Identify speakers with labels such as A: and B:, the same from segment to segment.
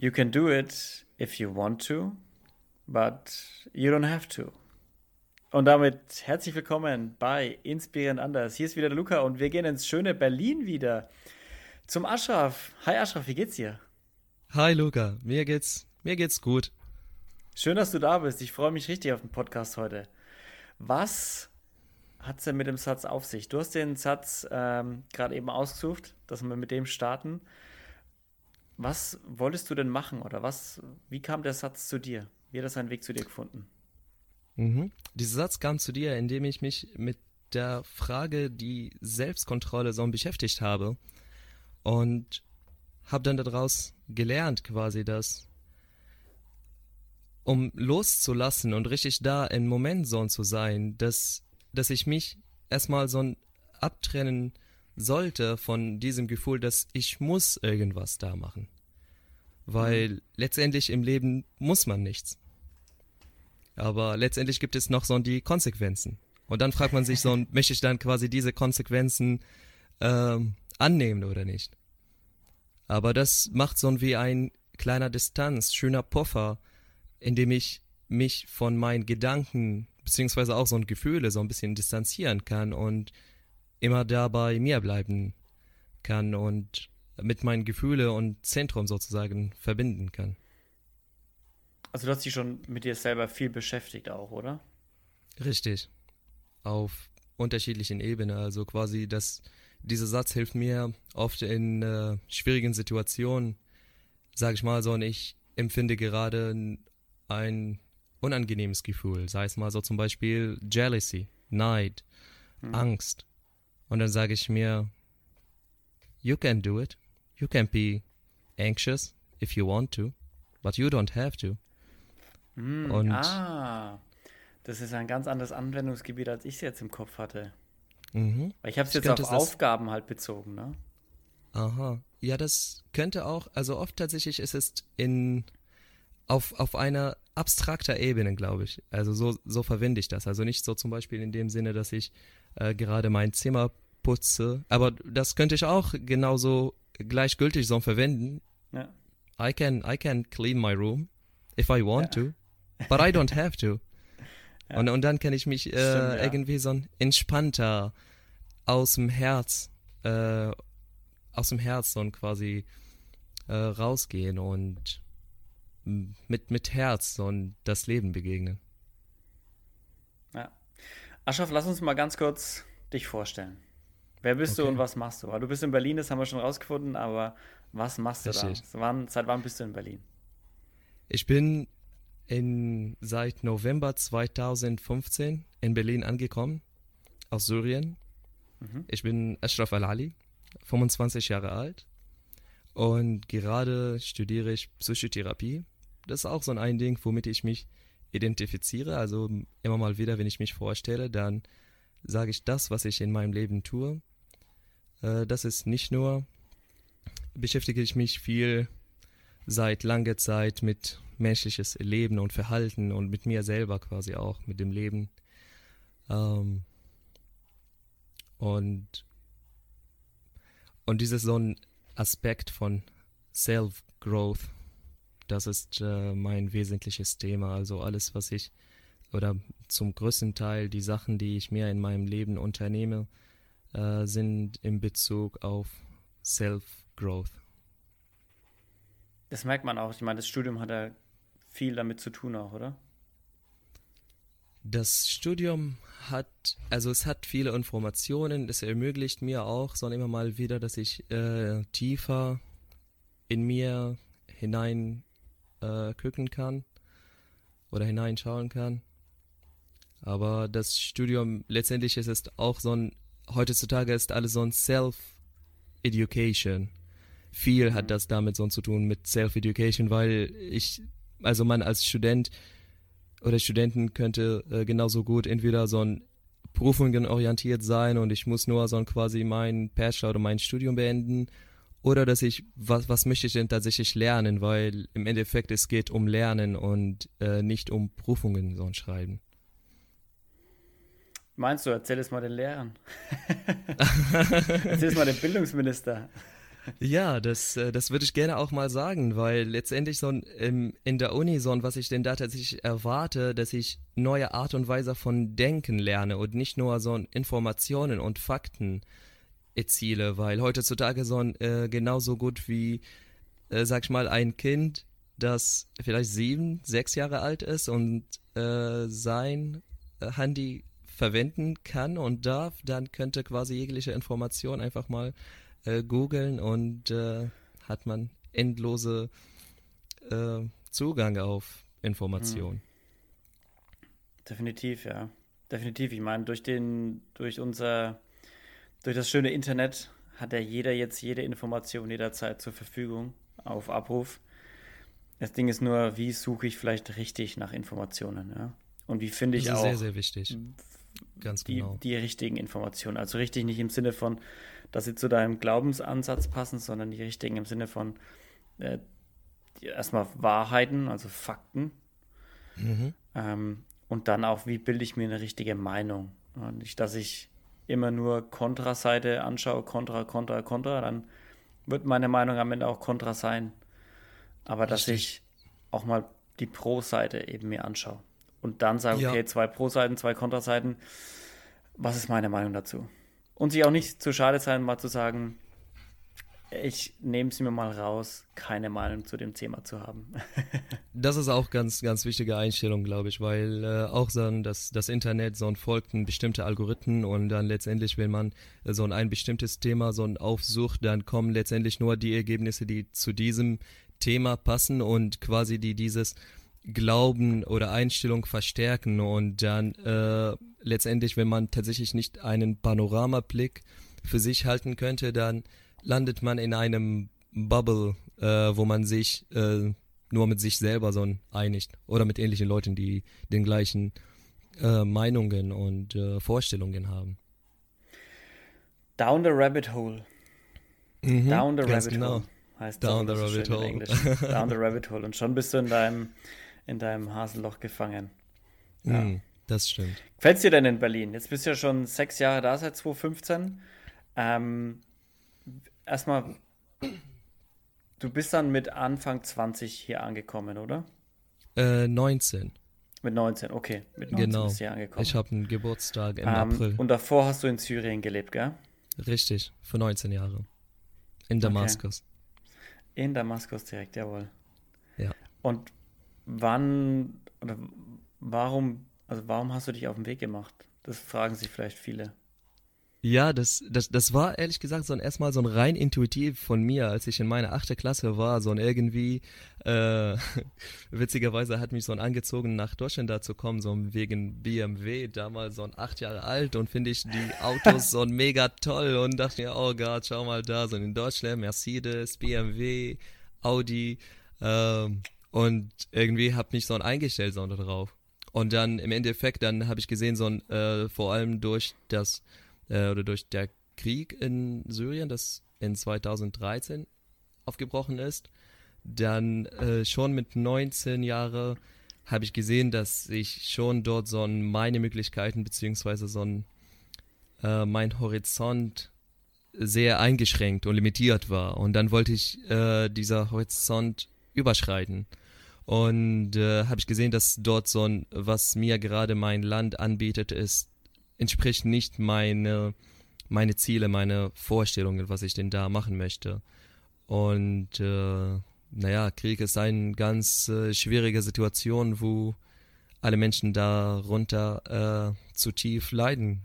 A: You can do it if you want to, but you don't have to. Und damit herzlich willkommen bei Inspirierend Anders. Hier ist wieder der Luca und wir gehen ins schöne Berlin wieder zum Ashraf. Hi Ashraf, wie geht's dir?
B: Hi Luca, mir geht's, mir geht's gut.
A: Schön, dass du da bist. Ich freue mich richtig auf den Podcast heute. Was hat es denn mit dem Satz auf sich? Du hast den Satz ähm, gerade eben ausgesucht, dass wir mit dem starten. Was wolltest du denn machen oder was, wie kam der Satz zu dir? Wie hat er seinen Weg zu dir gefunden?
B: Mhm. Dieser Satz kam zu dir, indem ich mich mit der Frage, die Selbstkontrolle so beschäftigt habe und habe dann daraus gelernt quasi, dass um loszulassen und richtig da im Moment so zu sein, dass, dass ich mich erstmal so abtrennen sollte von diesem Gefühl, dass ich muss irgendwas da machen. Weil mhm. letztendlich im Leben muss man nichts. Aber letztendlich gibt es noch so die Konsequenzen. Und dann fragt man sich so, möchte ich dann quasi diese Konsequenzen ähm, annehmen oder nicht? Aber das macht so wie ein kleiner Distanz, schöner Puffer, in dem ich mich von meinen Gedanken beziehungsweise auch so ein Gefühle so ein bisschen distanzieren kann und immer da bei mir bleiben kann und mit meinen Gefühlen und Zentrum sozusagen verbinden kann.
A: Also du hast dich schon mit dir selber viel beschäftigt auch, oder?
B: Richtig. Auf unterschiedlichen Ebenen. Also quasi, dass dieser Satz hilft mir oft in äh, schwierigen Situationen, sage ich mal so, und ich empfinde gerade ein unangenehmes Gefühl, sei es mal so zum Beispiel Jealousy, Neid, mhm. Angst. Und dann sage ich mir, you can do it. You can be anxious if you want to, but you don't have to.
A: Mm, Und ah, das ist ein ganz anderes Anwendungsgebiet, als ich es jetzt im Kopf hatte. Mhm. Weil ich habe es jetzt auf Aufgaben halt bezogen, ne?
B: Aha. Ja, das könnte auch, also oft tatsächlich ist es in auf, auf einer abstrakter Ebene, glaube ich. Also so, so verwende ich das. Also nicht so zum Beispiel in dem Sinne, dass ich äh, gerade mein Zimmer putze. Aber das könnte ich auch genauso gleichgültig so verwenden. Ja. I can, I can clean my room if I want ja. to, but I don't have to. Ja. Und, und dann kann ich mich äh, Stimmt, irgendwie so entspannter aus dem Herz, äh, aus dem Herz so quasi äh, rausgehen und mit, mit Herz und das Leben begegnen.
A: Ja. Aschaf, lass uns mal ganz kurz dich vorstellen. Wer bist okay. du und was machst du? Du bist in Berlin, das haben wir schon rausgefunden, aber was machst du Richtig. da? Wann, seit wann bist du in Berlin?
B: Ich bin in, seit November 2015 in Berlin angekommen, aus Syrien. Mhm. Ich bin Ashraf Al-Ali, 25 Jahre alt und gerade studiere ich Psychotherapie. Das ist auch so ein Ding, womit ich mich identifiziere. Also immer mal wieder, wenn ich mich vorstelle, dann sage ich das, was ich in meinem Leben tue. Äh, das ist nicht nur, beschäftige ich mich viel seit langer Zeit mit menschliches Leben und Verhalten und mit mir selber quasi auch, mit dem Leben. Ähm, und, und dieses so ein Aspekt von Self-Growth, das ist äh, mein wesentliches Thema. Also alles, was ich oder zum größten Teil die Sachen, die ich mir in meinem Leben unternehme, äh, sind in Bezug auf Self-Growth.
A: Das merkt man auch. Ich meine, das Studium hat ja viel damit zu tun auch, oder?
B: Das Studium hat, also es hat viele Informationen, es ermöglicht mir auch, sondern immer mal wieder, dass ich äh, tiefer in mir hinein äh, gucken kann oder hineinschauen kann. Aber das Studium, letztendlich ist es auch so ein, heutzutage ist alles so ein Self-Education. Viel hat mhm. das damit so zu tun mit Self-Education, weil ich, also man als Student oder Studenten könnte äh, genauso gut entweder so ein Prüfungen orientiert sein und ich muss nur so ein quasi mein Bachelor oder mein Studium beenden oder dass ich, was, was möchte ich denn tatsächlich lernen, weil im Endeffekt es geht um Lernen und äh, nicht um Prüfungen so ein Schreiben.
A: Meinst du, erzähl es mal den Lehrern. erzähl es mal dem Bildungsminister.
B: Ja, das, äh, das würde ich gerne auch mal sagen, weil letztendlich so ein, in der Uni so was ich denn da tatsächlich erwarte, dass ich neue Art und Weise von Denken lerne und nicht nur so Informationen und Fakten erziele, weil heutzutage so äh, genauso gut wie, äh, sag ich mal, ein Kind, das vielleicht sieben, sechs Jahre alt ist und äh, sein Handy verwenden kann und darf, dann könnte quasi jegliche Information einfach mal äh, googeln und äh, hat man endlose äh, Zugang auf Informationen.
A: Definitiv, ja. Definitiv. Ich meine, durch den, durch unser, durch das schöne Internet hat ja jeder jetzt jede Information jederzeit zur Verfügung auf Abruf. Das Ding ist nur, wie suche ich vielleicht richtig nach Informationen, ja? Und wie finde ich
B: das ist
A: auch
B: sehr, sehr wichtig. Ganz
A: die,
B: genau.
A: die richtigen Informationen. Also richtig nicht im Sinne von, dass sie zu deinem Glaubensansatz passen, sondern die richtigen im Sinne von äh, erstmal Wahrheiten, also Fakten.
B: Mhm.
A: Ähm, und dann auch, wie bilde ich mir eine richtige Meinung. Und nicht, dass ich immer nur Kontraseite anschaue, Kontra, Kontra, Kontra, dann wird meine Meinung am Ende auch Kontra sein. Aber dass ich auch mal die Pro-Seite eben mir anschaue. Und dann sage,
B: Ja.
A: okay, zwei Pro-Seiten, zwei Kontraseiten, was ist meine Meinung dazu? Und sich auch nicht zu schade sein, mal zu sagen, ich nehme es mir mal raus, keine Meinung zu dem Thema zu haben.
B: Das ist auch ganz, ganz wichtige Einstellung, glaube ich, weil äh, auch so ein, das, das Internet so ein folgt ein bestimmte Algorithmen und dann letztendlich, wenn man äh, so ein, ein bestimmtes Thema so ein aufsucht, dann kommen letztendlich nur die Ergebnisse, die zu diesem Thema passen und quasi die dieses Glauben oder Einstellung verstärken und dann äh, letztendlich, wenn man tatsächlich nicht einen Panoramablick für sich halten könnte, dann landet man in einem Bubble, äh, wo man sich äh, nur mit sich selber so einigt oder mit ähnlichen Leuten, die den gleichen äh, Meinungen und äh, Vorstellungen haben.
A: Down the Rabbit Hole.
B: Mhm,
A: Down the Rabbit
B: genau.
A: Hole. Heißt
B: Down
A: das
B: the rabbit hole.
A: Down the Rabbit Hole. Und schon bist du in deinem, in deinem Hasenloch gefangen. Ja.
B: Mhm, das stimmt.
A: Gefällt dir denn in Berlin? Jetzt bist du ja schon sechs Jahre da, seit 2015. Ähm, erstmal, du bist dann mit Anfang 20 hier angekommen, oder?
B: Äh, 19,
A: Mit 19, okay. Mit 19
B: genau.
A: bist du hier angekommen.
B: Ich habe einen Geburtstag im
A: ähm,
B: April.
A: und davor hast du in Syrien gelebt, gell?
B: Richtig, für 19 Jahre. In Damaskus.
A: In Damaskus direkt, jawohl.
B: Ja.
A: Und wann oder warum, also warum hast du dich auf den Weg gemacht? Das fragen sich vielleicht viele.
B: Ja, das, das, das war ehrlich gesagt so ein erstmal so ein rein intuitiv von mir, als ich in meiner achte Klasse war, so ein irgendwie, äh, witzigerweise hat mich so ein angezogen, nach Deutschland da zu kommen, so wegen BMW, damals so ein acht Jahre alt und finde ich die Autos so ein mega toll und dachte mir, oh Gott, schau mal da, so in Deutschland, Mercedes, BMW, Audi, ähm, und irgendwie hab mich so ein eingestellt so darauf. Und dann im Endeffekt, dann habe ich gesehen, so ein, äh, vor allem durch das äh, oder durch der Krieg in Syrien, das in 2013 aufgebrochen ist, dann äh, schon mit 19 Jahre habe ich gesehen, dass ich schon dort so ein, meine Möglichkeiten beziehungsweise so ein äh, mein Horizont sehr eingeschränkt und limitiert war. Und dann wollte ich äh, dieser Horizont überschreiten. Und äh, habe ich gesehen, dass dort so ein, was mir gerade mein Land anbietet, ist, entspricht nicht meine, meine Ziele, meine Vorstellungen, was ich denn da machen möchte. Und äh, naja, Krieg ist eine ganz äh, schwierige Situation, wo alle Menschen darunter äh, zu tief leiden.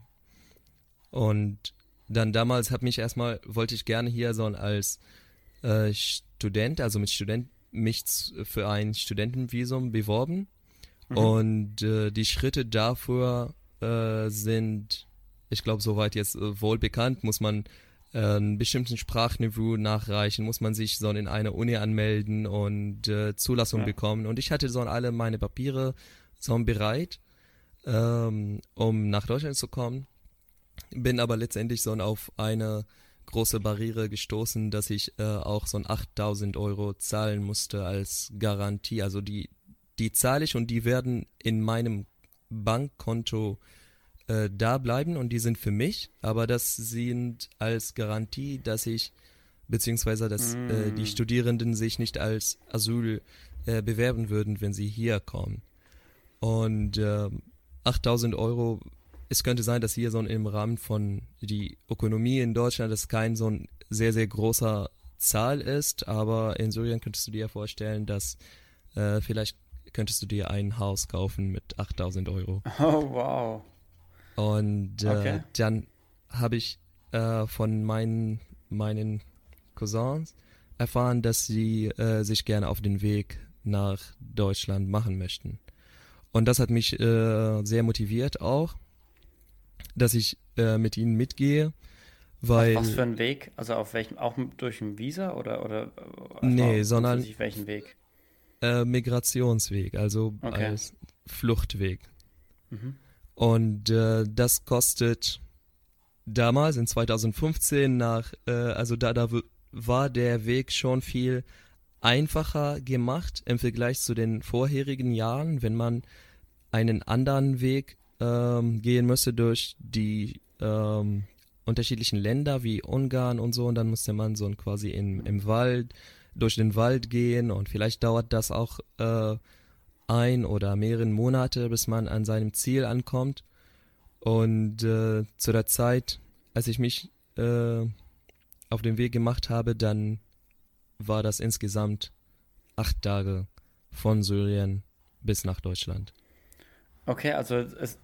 B: Und dann damals hat mich erstmal, wollte ich gerne hier so als äh, Student, also mit Student, mich für ein Studentenvisum beworben. Und äh, die Schritte dafür äh, sind, ich glaube, soweit jetzt äh, wohl bekannt, muss man äh, einen bestimmten Sprachniveau nachreichen, muss man sich so in eine Uni anmelden und äh, Zulassung
A: Ja.
B: bekommen. Und ich hatte so alle meine Papiere so bereit, ähm, um nach Deutschland zu kommen. Bin aber letztendlich so auf eine große Barriere gestoßen, dass ich äh, auch so ein 8000 Euro zahlen musste als Garantie. Also die, die zahle ich und die werden in meinem Bankkonto äh, da bleiben und die sind für mich, aber das sind als Garantie, dass ich beziehungsweise dass mm. äh, die Studierenden sich nicht als Asyl äh, bewerben würden, wenn sie hier kommen. Und äh, 8000 Euro, es könnte sein, dass hier so im Rahmen von die Ökonomie in Deutschland das kein so ein sehr, sehr großer Zahl ist, aber in Syrien könntest du dir vorstellen, dass äh, vielleicht könntest du dir ein Haus kaufen mit 8000 Euro.
A: Oh, wow.
B: Und äh, okay. dann habe ich äh, von meinen, meinen Cousins erfahren, dass sie äh, sich gerne auf den Weg nach Deutschland machen möchten. Und das hat mich äh, sehr motiviert auch, dass ich äh, mit ihnen mitgehe. Weil,
A: auf was für ein Weg? Also auf welchem, auch durch ein Visa oder, oder
B: nee, sondern
A: welchen Weg?
B: Äh, Migrationsweg, also okay. als Fluchtweg. Mhm. Und äh, das kostet damals in 2015 nach, äh, also da, da war der Weg schon viel einfacher gemacht im Vergleich zu den vorherigen Jahren, wenn man einen anderen Weg ähm, gehen müsste durch die ähm, unterschiedlichen Länder wie Ungarn und so und dann musste man so quasi in, im Wald durch den Wald gehen und vielleicht dauert das auch äh, ein oder mehrere Monate, bis man an seinem Ziel ankommt. Und äh, zu der Zeit, als ich mich äh, auf den Weg gemacht habe, dann war das insgesamt acht Tage von Syrien bis nach Deutschland.
A: Okay, also es,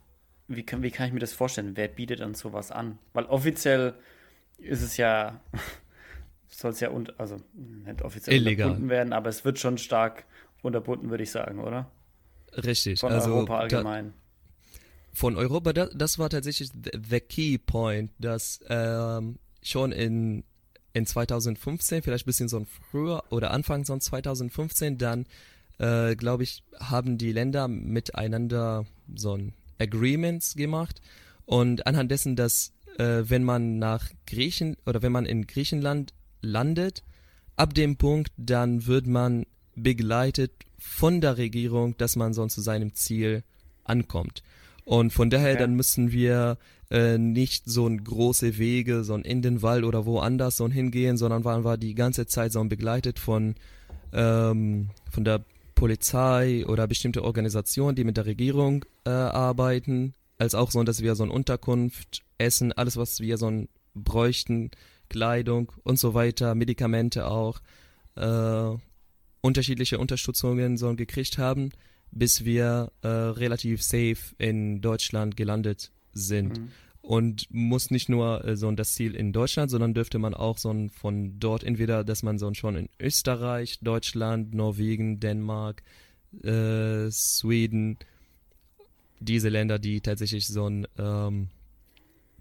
A: wie, kann, wie kann ich mir das vorstellen? Wer bietet dann sowas an? Weil offiziell ist es ja, soll es ja, un, also nicht offiziell
B: Illegal.
A: unterbunden werden, aber es wird schon stark unterbunden, würde ich sagen, oder?
B: Richtig.
A: Von
B: also,
A: Europa allgemein.
B: Da, von Europa, das, das, war tatsächlich the key point, dass ähm, schon in, in 2015, vielleicht ein bisschen so früher oder Anfang so 2015, dann äh, glaube ich, haben die Länder miteinander so ein Agreements gemacht und anhand dessen, dass äh, wenn man nach Griechen oder wenn man in Griechenland landet, ab dem Punkt dann wird man begleitet von der Regierung, dass man sonst zu seinem Ziel ankommt. Und von daher okay. dann müssen wir äh, nicht so ein große Wege, so ein in den Wald oder woanders so hingehen, sondern waren wir die ganze Zeit so begleitet von ähm, von der Polizei oder bestimmte Organisationen, die mit der Regierung äh, arbeiten, als auch so, dass wir so eine Unterkunft, Essen, alles was wir so bräuchten, Kleidung und so weiter, Medikamente auch, äh, unterschiedliche Unterstützungen so gekriegt haben, bis wir äh, relativ safe in Deutschland gelandet sind. Mhm. Und muss nicht nur äh, so das Ziel in Deutschland, sondern dürfte man auch so ein, von dort entweder, dass man so schon in Österreich, Deutschland, Norwegen, Dänemark, äh, Schweden, diese Länder, die tatsächlich so ein ähm,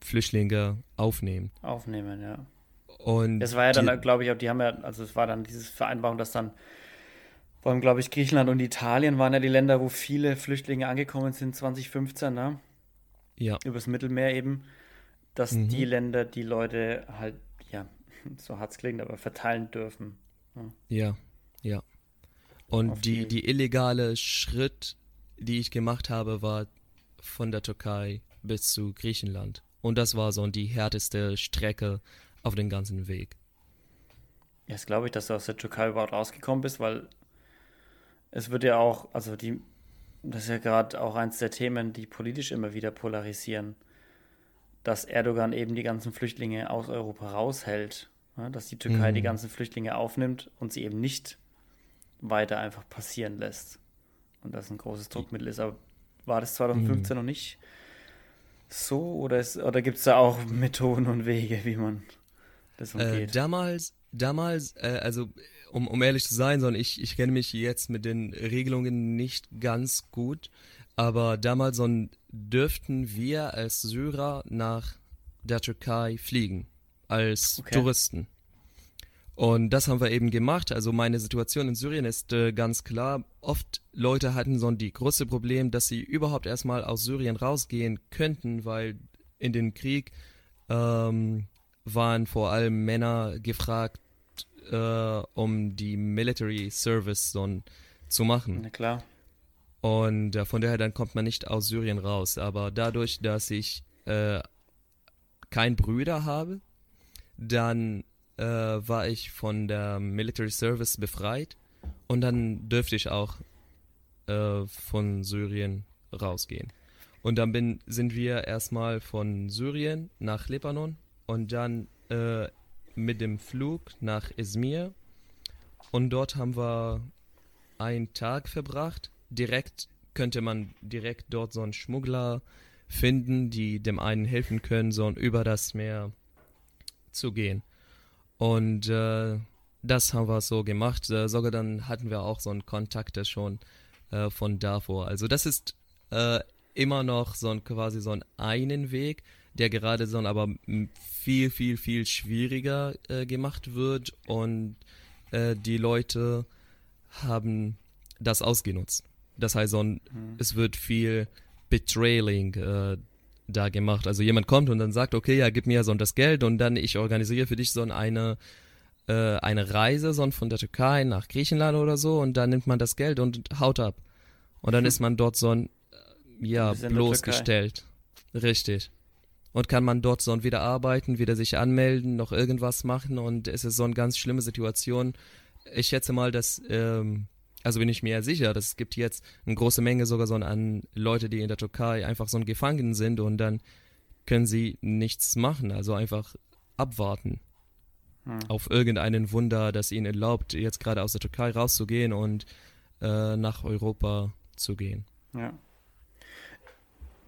B: Flüchtlinge aufnehmen.
A: Aufnehmen, ja.
B: Und
A: das war ja dann, glaube ich, auch, die haben ja, also es war dann diese Vereinbarung, dass dann vor allem, glaube ich, Griechenland und Italien waren ja die Länder, wo viele Flüchtlinge angekommen sind 2015, ne?
B: Ja.
A: Übers Mittelmeer eben, dass mhm. die Länder die Leute halt, ja, so hart es klingt, aber verteilen dürfen.
B: Ne? Ja, ja. Und die, die, die illegale Schritt, die ich gemacht habe, war von der Türkei bis zu Griechenland. Und das war so die härteste Strecke auf den ganzen Weg.
A: Jetzt glaube ich, dass du aus der Türkei überhaupt rausgekommen bist, weil es wird ja auch, also die, das ist ja gerade auch eins der Themen, die politisch immer wieder polarisieren, dass Erdogan eben die ganzen Flüchtlinge aus Europa raushält, ja, dass die Türkei mhm. die ganzen Flüchtlinge aufnimmt und sie eben nicht weiter einfach passieren lässt. Und das ein großes Druckmittel ist. Aber war das 2015 mhm. noch nicht so oder, oder gibt es da auch Methoden und Wege, wie man das
B: umgeht? Äh, damals, damals, äh, also um, um ehrlich zu sein, sondern ich, ich kenne mich jetzt mit den Regelungen nicht ganz gut. Aber damals so dürften wir als Syrer nach der Türkei fliegen, als okay. Touristen. Und das haben wir eben gemacht. Also meine Situation in Syrien ist äh, ganz klar. Oft Leute hatten so die große Problem, dass sie überhaupt erstmal aus Syrien rausgehen könnten, weil in den Krieg ähm, waren vor allem Männer gefragt, äh, um die Military Service so zu machen.
A: Na klar.
B: Und äh, von daher dann kommt man nicht aus Syrien raus. Aber dadurch, dass ich äh, kein Brüder habe, dann äh, war ich von der Military Service befreit und dann dürfte ich auch äh, von Syrien rausgehen. Und dann bin, sind wir erstmal von Syrien nach Libanon und dann äh, mit dem Flug nach Izmir. Und dort haben wir einen Tag verbracht. Direkt könnte man direkt dort so einen Schmuggler finden, die dem einen helfen können, so über das Meer zu gehen. Und äh, das haben wir so gemacht. Äh, sogar dann hatten wir auch so einen Kontakt schon äh, von davor. Also das ist äh, immer noch so ein quasi so ein einen Weg, der gerade so aber viel, viel, viel schwieriger äh, gemacht wird und äh, die Leute haben das ausgenutzt. Das heißt, so ein, mhm. es wird viel Betrailing äh, da gemacht. Also jemand kommt und dann sagt, okay, ja, gib mir so das Geld und dann ich organisiere für dich so eine äh, eine Reise so von der Türkei nach Griechenland oder so und dann nimmt man das Geld und haut ab. Und dann hm. ist man dort so ein ja, bloßgestellt. Richtig. Und kann man dort so wieder arbeiten, wieder sich anmelden, noch irgendwas machen und es ist so eine ganz schlimme Situation. Ich schätze mal, dass, ähm, also bin ich mir ja sicher, dass es gibt jetzt eine große Menge sogar so an Leute, die in der Türkei einfach so ein Gefangen sind und dann können sie nichts machen, also einfach abwarten hm. auf irgendeinen Wunder, das ihnen erlaubt, jetzt gerade aus der Türkei rauszugehen und äh, nach Europa zu gehen.
A: Ja.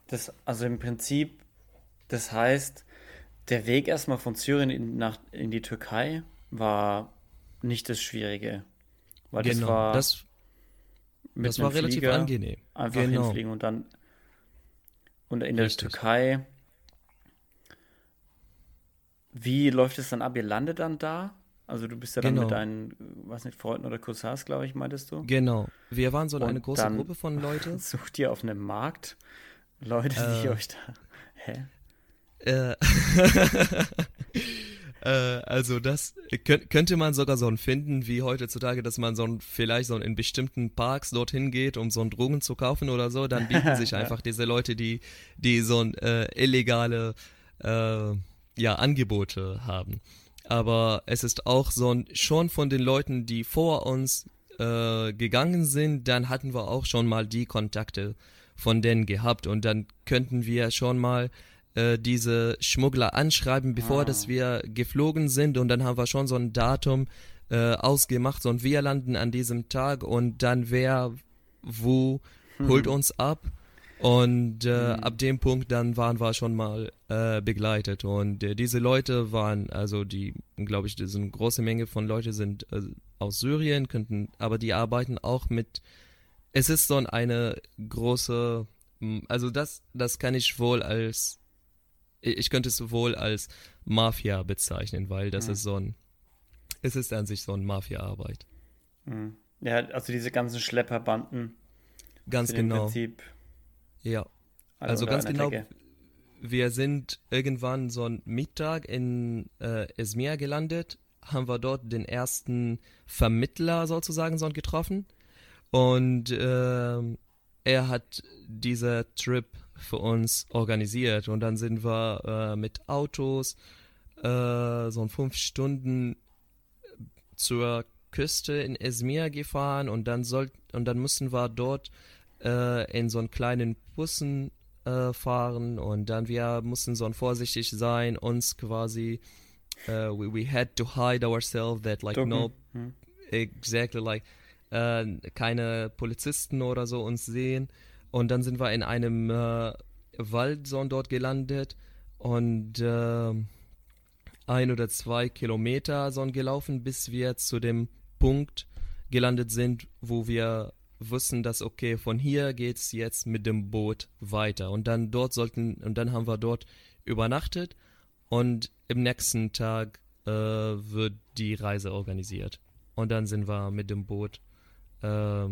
A: Das, also im Prinzip, das heißt, der Weg erstmal von Syrien in, nach, in die Türkei war nicht das Schwierige. Weil genau, das war,
B: das, das war relativ Flieger angenehm.
A: Einfach genau. hinfliegen und dann und in Richtig. der Türkei. Wie läuft es dann ab? Ihr landet dann da? Also du bist ja dann genau. mit deinen, was nicht, Freunden oder Cousins, glaube ich, meintest du?
B: Genau. Wir waren so eine große Gruppe von Leuten.
A: Sucht ihr auf einem Markt Leute, die äh, euch da. Hä?
B: Äh, äh, also das könnte man sogar so finden wie heutzutage, dass man so ein, vielleicht so in bestimmten Parks dorthin geht, um so ein Drogen zu kaufen oder so, dann bieten sich einfach diese Leute, die, die so ein äh, illegale äh, ja, Angebote haben. Aber es ist auch so ein, schon von den Leuten, die vor uns gegangen sind, dann hatten wir auch schon mal die Kontakte von denen gehabt und dann könnten wir schon mal äh, diese Schmuggler anschreiben, bevor ah. dass wir geflogen sind und dann haben wir schon so ein Datum äh, ausgemacht und wir landen an diesem Tag und dann wer wo hm. holt uns ab und äh, hm. ab dem Punkt dann waren wir schon mal äh, begleitet und äh, diese Leute waren also die glaube ich eine große Menge von Leute sind äh, aus Syrien könnten aber die arbeiten auch mit es ist so eine große, also das, das kann ich wohl als, ich könnte es wohl als Mafia bezeichnen, weil das mhm. ist so ein, es ist an sich so eine Mafia-Arbeit.
A: Mhm. Ja, also diese ganzen Schlepperbanden.
B: Ganz genau.
A: Prinzip
B: ja. Also ganz genau. Decke. Wir sind irgendwann so ein Mittag in äh, Esmir gelandet, haben wir dort den ersten Vermittler sozusagen so getroffen und äh, er hat dieser Trip für uns organisiert. Und dann sind wir äh, mit Autos äh, so fünf Stunden zur Küste in Izmir gefahren und dann soll und dann mussten wir dort äh, in so einen kleinen Bussen äh, fahren und dann wir mussten so vorsichtig sein uns quasi uh, we, we had to hide ourselves that like Ducken. no hm. exactly like äh, keine Polizisten oder so uns sehen. Und dann sind wir in einem äh, Waldzone dort gelandet und äh, ein oder zwei Kilometer so gelaufen, bis wir zu dem Punkt gelandet sind, wo wir wussten, dass okay, von hier geht's jetzt mit dem Boot weiter. Und dann dort sollten, und dann haben wir dort übernachtet und im nächsten Tag äh, wird die Reise organisiert. Und dann sind wir mit dem Boot äh,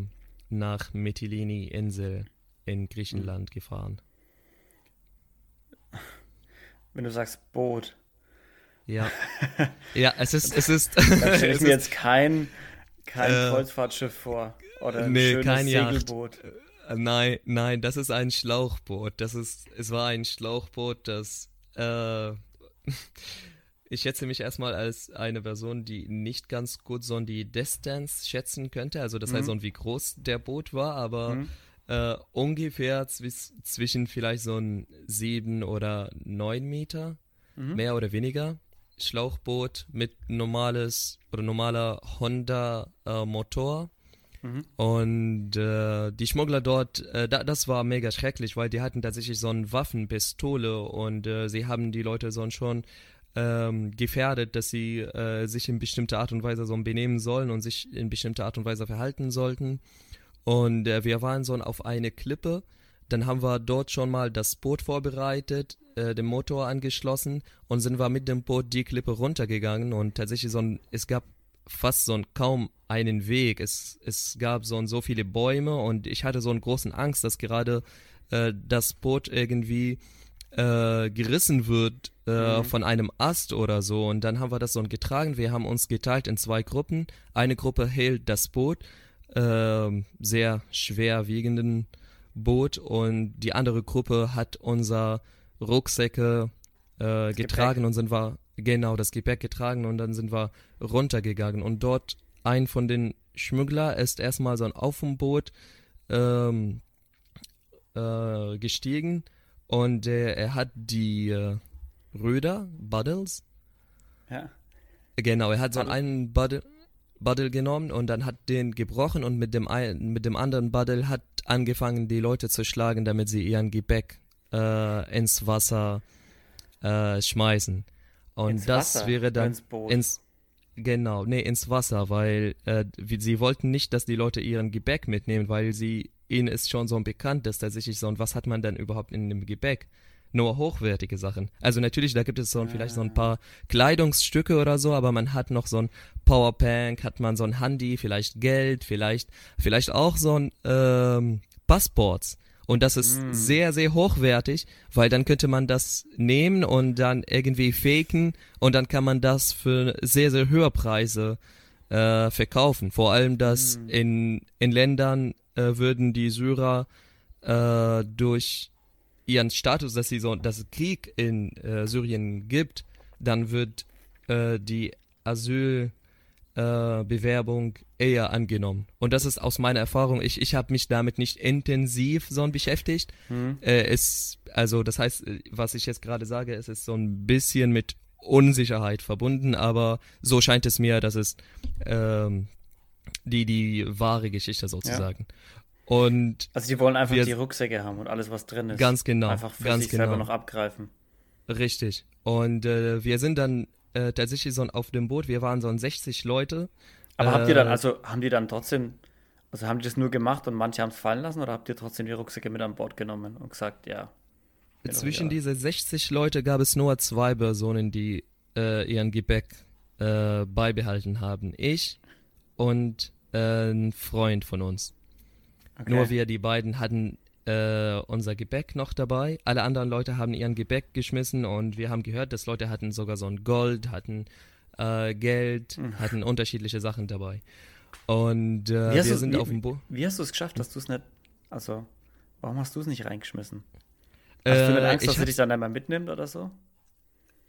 B: nach Mytilini-Insel in Griechenland gefahren.
A: Wenn du sagst Boot.
B: Ja. ja, es ist, es ist.
A: Da stelle ich mir jetzt kein, kein äh, Kreuzfahrtschiff vor. Oder ein nee, schönes kein Segelboot. Yacht.
B: Äh, nein, nein, das ist ein Schlauchboot. Das ist, es war ein Schlauchboot, das, äh, ich schätze mich erstmal als eine Person, die nicht ganz gut so die Distanz schätzen könnte. Also das mhm. heißt, so wie groß der Boot war, aber mhm. Äh, ungefähr zw zwischen vielleicht so ein sieben oder neun Meter, mhm. mehr oder weniger. Schlauchboot mit normales oder normaler Honda äh, Motor. Mhm. Und äh, die Schmuggler dort, äh, da, das war mega schrecklich, weil die hatten tatsächlich so eine Waffenpistole und äh, sie haben die Leute so schon ähm, gefährdet, dass sie äh, sich in bestimmter Art und Weise so benehmen sollen und sich in bestimmter Art und Weise verhalten sollten. Und äh, wir waren so auf eine Klippe. Dann haben wir dort schon mal das Boot vorbereitet, äh, den Motor angeschlossen und sind wir mit dem Boot die Klippe runtergegangen und tatsächlich so ein, es gab fast so ein, kaum einen Weg. Es, es gab so, so viele Bäume und ich hatte so einen großen Angst, dass gerade äh, das Boot irgendwie äh, gerissen wird äh, mhm. von einem Ast oder so. Und dann haben wir das so getragen. Wir haben uns geteilt in zwei Gruppen. Eine Gruppe hält das Boot, äh, sehr schwerwiegenden Boot, und die andere Gruppe hat unser Rucksäcke äh, getragen Gepäck. und sind wir genau das Gepäck getragen und dann sind wir runtergegangen und dort ein von den Schmuggler ist erstmal so auf dem Boot ähm, äh, gestiegen und äh, er hat die äh, Röder, Buddles.
A: Ja.
B: Genau, er hat so einen Buddle, Buddle genommen und dann hat den gebrochen und mit dem, ein, mit dem anderen Buddle hat angefangen, die Leute zu schlagen, damit sie ihren Gebäck äh, ins Wasser äh, schmeißen. Und ins das Wasser, wäre dann ins, Boot. ins genau, nee, ins Wasser, weil äh, sie wollten nicht, dass die Leute ihren Gebäck mitnehmen, weil sie ihnen ist schon so bekannt, dass tatsächlich so und was hat man denn überhaupt in dem Gebäck? Nur hochwertige Sachen. Also natürlich, da gibt es so ah. vielleicht so ein paar Kleidungsstücke oder so, aber man hat noch so ein Powerbank, hat man so ein Handy, vielleicht Geld, vielleicht, vielleicht auch so ein ähm, Passports. Und das ist mm. sehr, sehr hochwertig, weil dann könnte man das nehmen und dann irgendwie faken und dann kann man das für sehr, sehr hohe Preise äh, verkaufen. Vor allem, dass mm. in, in Ländern äh, würden die Syrer äh, durch ihren Status, dass sie so, dass es Krieg in äh, Syrien gibt, dann wird äh, die Asylbewerbung äh, eher angenommen. Und das ist aus meiner Erfahrung. Ich, ich habe mich damit nicht intensiv so beschäftigt. Mhm. Äh, es, also das heißt, was ich jetzt gerade sage, es ist so ein bisschen mit Unsicherheit verbunden, aber so scheint es mir, dass es ähm, die, die wahre Geschichte sozusagen. Ja. Und
A: also die wollen einfach wir, die Rucksäcke haben und alles, was drin ist.
B: Ganz genau.
A: Einfach für
B: ganz
A: sich
B: genau.
A: selber noch abgreifen.
B: Richtig. Und äh, wir sind dann äh, tatsächlich so auf dem Boot, wir waren so 60 Leute.
A: Aber äh, habt ihr dann, äh, also haben die dann trotzdem, also haben die das nur gemacht und manche haben es fallen lassen oder habt ihr trotzdem die Rucksäcke mit an Bord genommen und gesagt, ja.
B: Zwischen diese 60 Leute gab es nur zwei Personen, die äh, ihren Gebäck äh, beibehalten haben. Ich und ein Freund von uns. Okay. Nur wir, die beiden, hatten äh, unser Gebäck noch dabei. Alle anderen Leute haben ihren Gebäck geschmissen und wir haben gehört, dass Leute hatten sogar so ein Gold, hatten äh, Geld, mhm. hatten unterschiedliche Sachen dabei. Und äh, wir sind
A: wie,
B: auf dem Boot.
A: Wie hast du es geschafft, dass du es nicht, also, warum hast du es nicht reingeschmissen? Hast du nicht äh, Angst, dass er dich dann einmal mitnimmt oder so?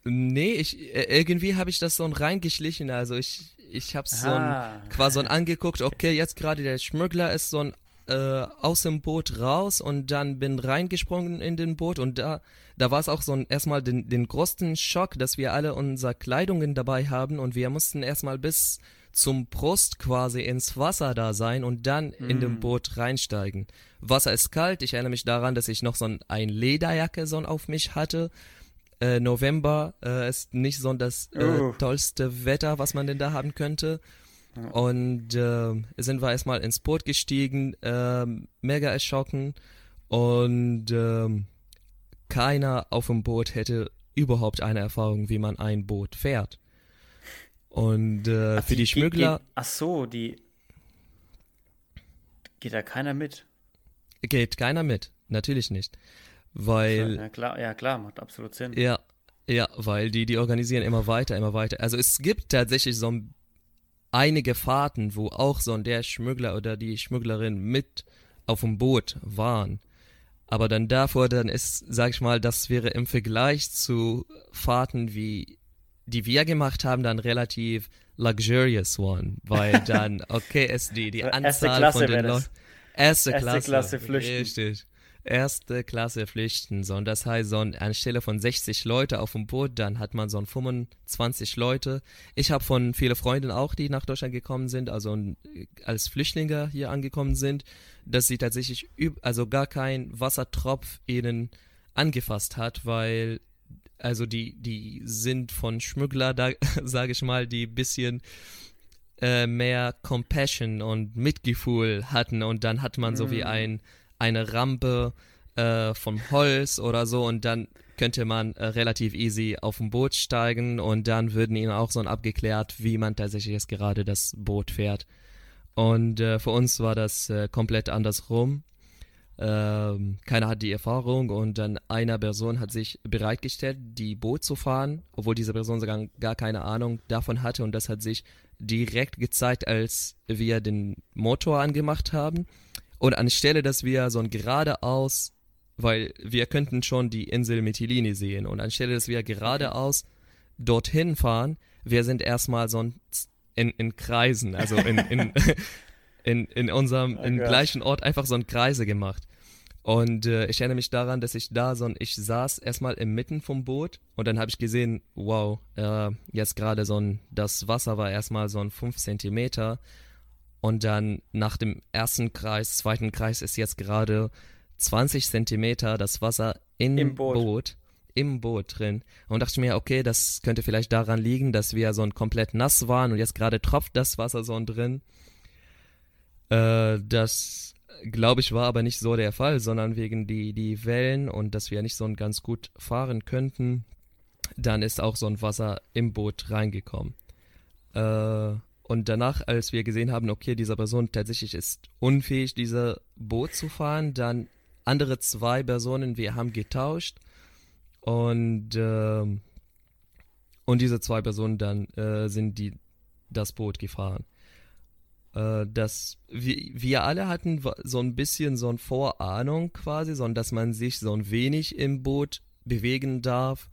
B: Nee, ich, äh, irgendwie habe ich das so reingeschlichen, also ich, ich habe so ein, quasi so ein angeguckt, okay, jetzt gerade der Schmuggler ist so ein äh, aus dem Boot raus und dann bin reingesprungen in den Boot und da, da war es auch so ein, erstmal den, den größten Schock, dass wir alle unsere Kleidungen dabei haben und wir mussten erstmal bis zum Brust quasi ins Wasser da sein und dann mm. in dem mm. Boot reinsteigen. Wasser ist kalt, ich erinnere mich daran, dass ich noch so ein, ein Lederjacke so auf mich hatte. Äh, November äh, ist nicht so das äh, tollste Wetter, was man denn da haben könnte. Und äh, sind wir erstmal ins Boot gestiegen, äh, mega erschrocken und äh, keiner auf dem Boot hätte überhaupt eine Erfahrung, wie man ein Boot fährt. Und äh, ach, für die, die Schmuggler.
A: Geht, ach so, die. Geht da keiner mit?
B: Geht keiner mit, natürlich nicht. Weil.
A: Ja klar, ja, klar macht absolut Sinn.
B: Ja, ja, weil die, die organisieren immer weiter, immer weiter. Also es gibt tatsächlich so ein einige Fahrten, wo auch so der Schmuggler oder die Schmugglerin mit auf dem Boot waren. Aber dann davor, dann ist, sag ich mal, das wäre im Vergleich zu Fahrten wie die wir gemacht haben, dann relativ luxurious one, weil dann, okay, es die, die Anzahl von den Leuten. Erste, erste Klasse. Klasse flüchten. Richtig. Erste Klasse flüchten. So, und das heißt, so anstelle von 60 Leute auf dem Boot, dann hat man so 25 Leute. Ich habe von vielen Freunden auch, die nach Deutschland gekommen sind, also als Flüchtlinge hier angekommen sind, dass sie tatsächlich also gar kein Wassertropf ihnen angefasst hat, weil also die, die sind von Schmuggler, da sage ich mal, die bisschen äh, mehr Compassion und Mitgefühl hatten und dann hat man so wie mm. ein, eine Rampe äh, vom Holz oder so und dann könnte man äh, relativ easy auf ein Boot steigen und dann würden ihnen auch so abgeklärt, wie man tatsächlich jetzt gerade das Boot fährt. Und äh, für uns war das äh, komplett andersrum. Ähm, keiner hat die Erfahrung und dann eine Person hat sich bereitgestellt, die Boot zu fahren, obwohl diese Person sogar gar keine Ahnung davon hatte und das hat sich direkt gezeigt, als wir den Motor angemacht haben. Und anstelle, dass wir so ein geradeaus, weil wir könnten schon die Insel Mytilini sehen und anstelle, dass wir geradeaus dorthin fahren, wir sind erstmal so ein in, in Kreisen, also in, in, in, in unserem oh gleichen Ort einfach so ein Kreise gemacht. Und äh, ich erinnere mich daran, dass ich da so ein, ich saß erstmal im Mitten vom Boot und dann habe ich gesehen, wow, äh, jetzt gerade so ein, das Wasser war erstmal so ein 5 Zentimeter und dann nach dem ersten Kreis, zweiten Kreis ist jetzt gerade 20 Zentimeter das Wasser in Im Boot. Boot im Boot drin. Und dachte mir, okay, das könnte vielleicht daran liegen, dass wir so ein komplett nass waren und jetzt gerade tropft das Wasser so drin. Äh, das glaube ich war aber nicht so der Fall, sondern wegen die, die Wellen und dass wir nicht so ganz gut fahren könnten, dann ist auch so ein Wasser im Boot reingekommen. Äh, und danach, als wir gesehen haben, okay, dieser Person tatsächlich ist unfähig, dieses Boot zu fahren, dann andere zwei Personen, wir haben getauscht und, äh, und diese zwei Personen dann äh, sind die das Boot gefahren. Äh, dass wir, wir alle hatten so ein bisschen so eine Vorahnung quasi, sondern dass man sich so ein wenig im Boot bewegen darf.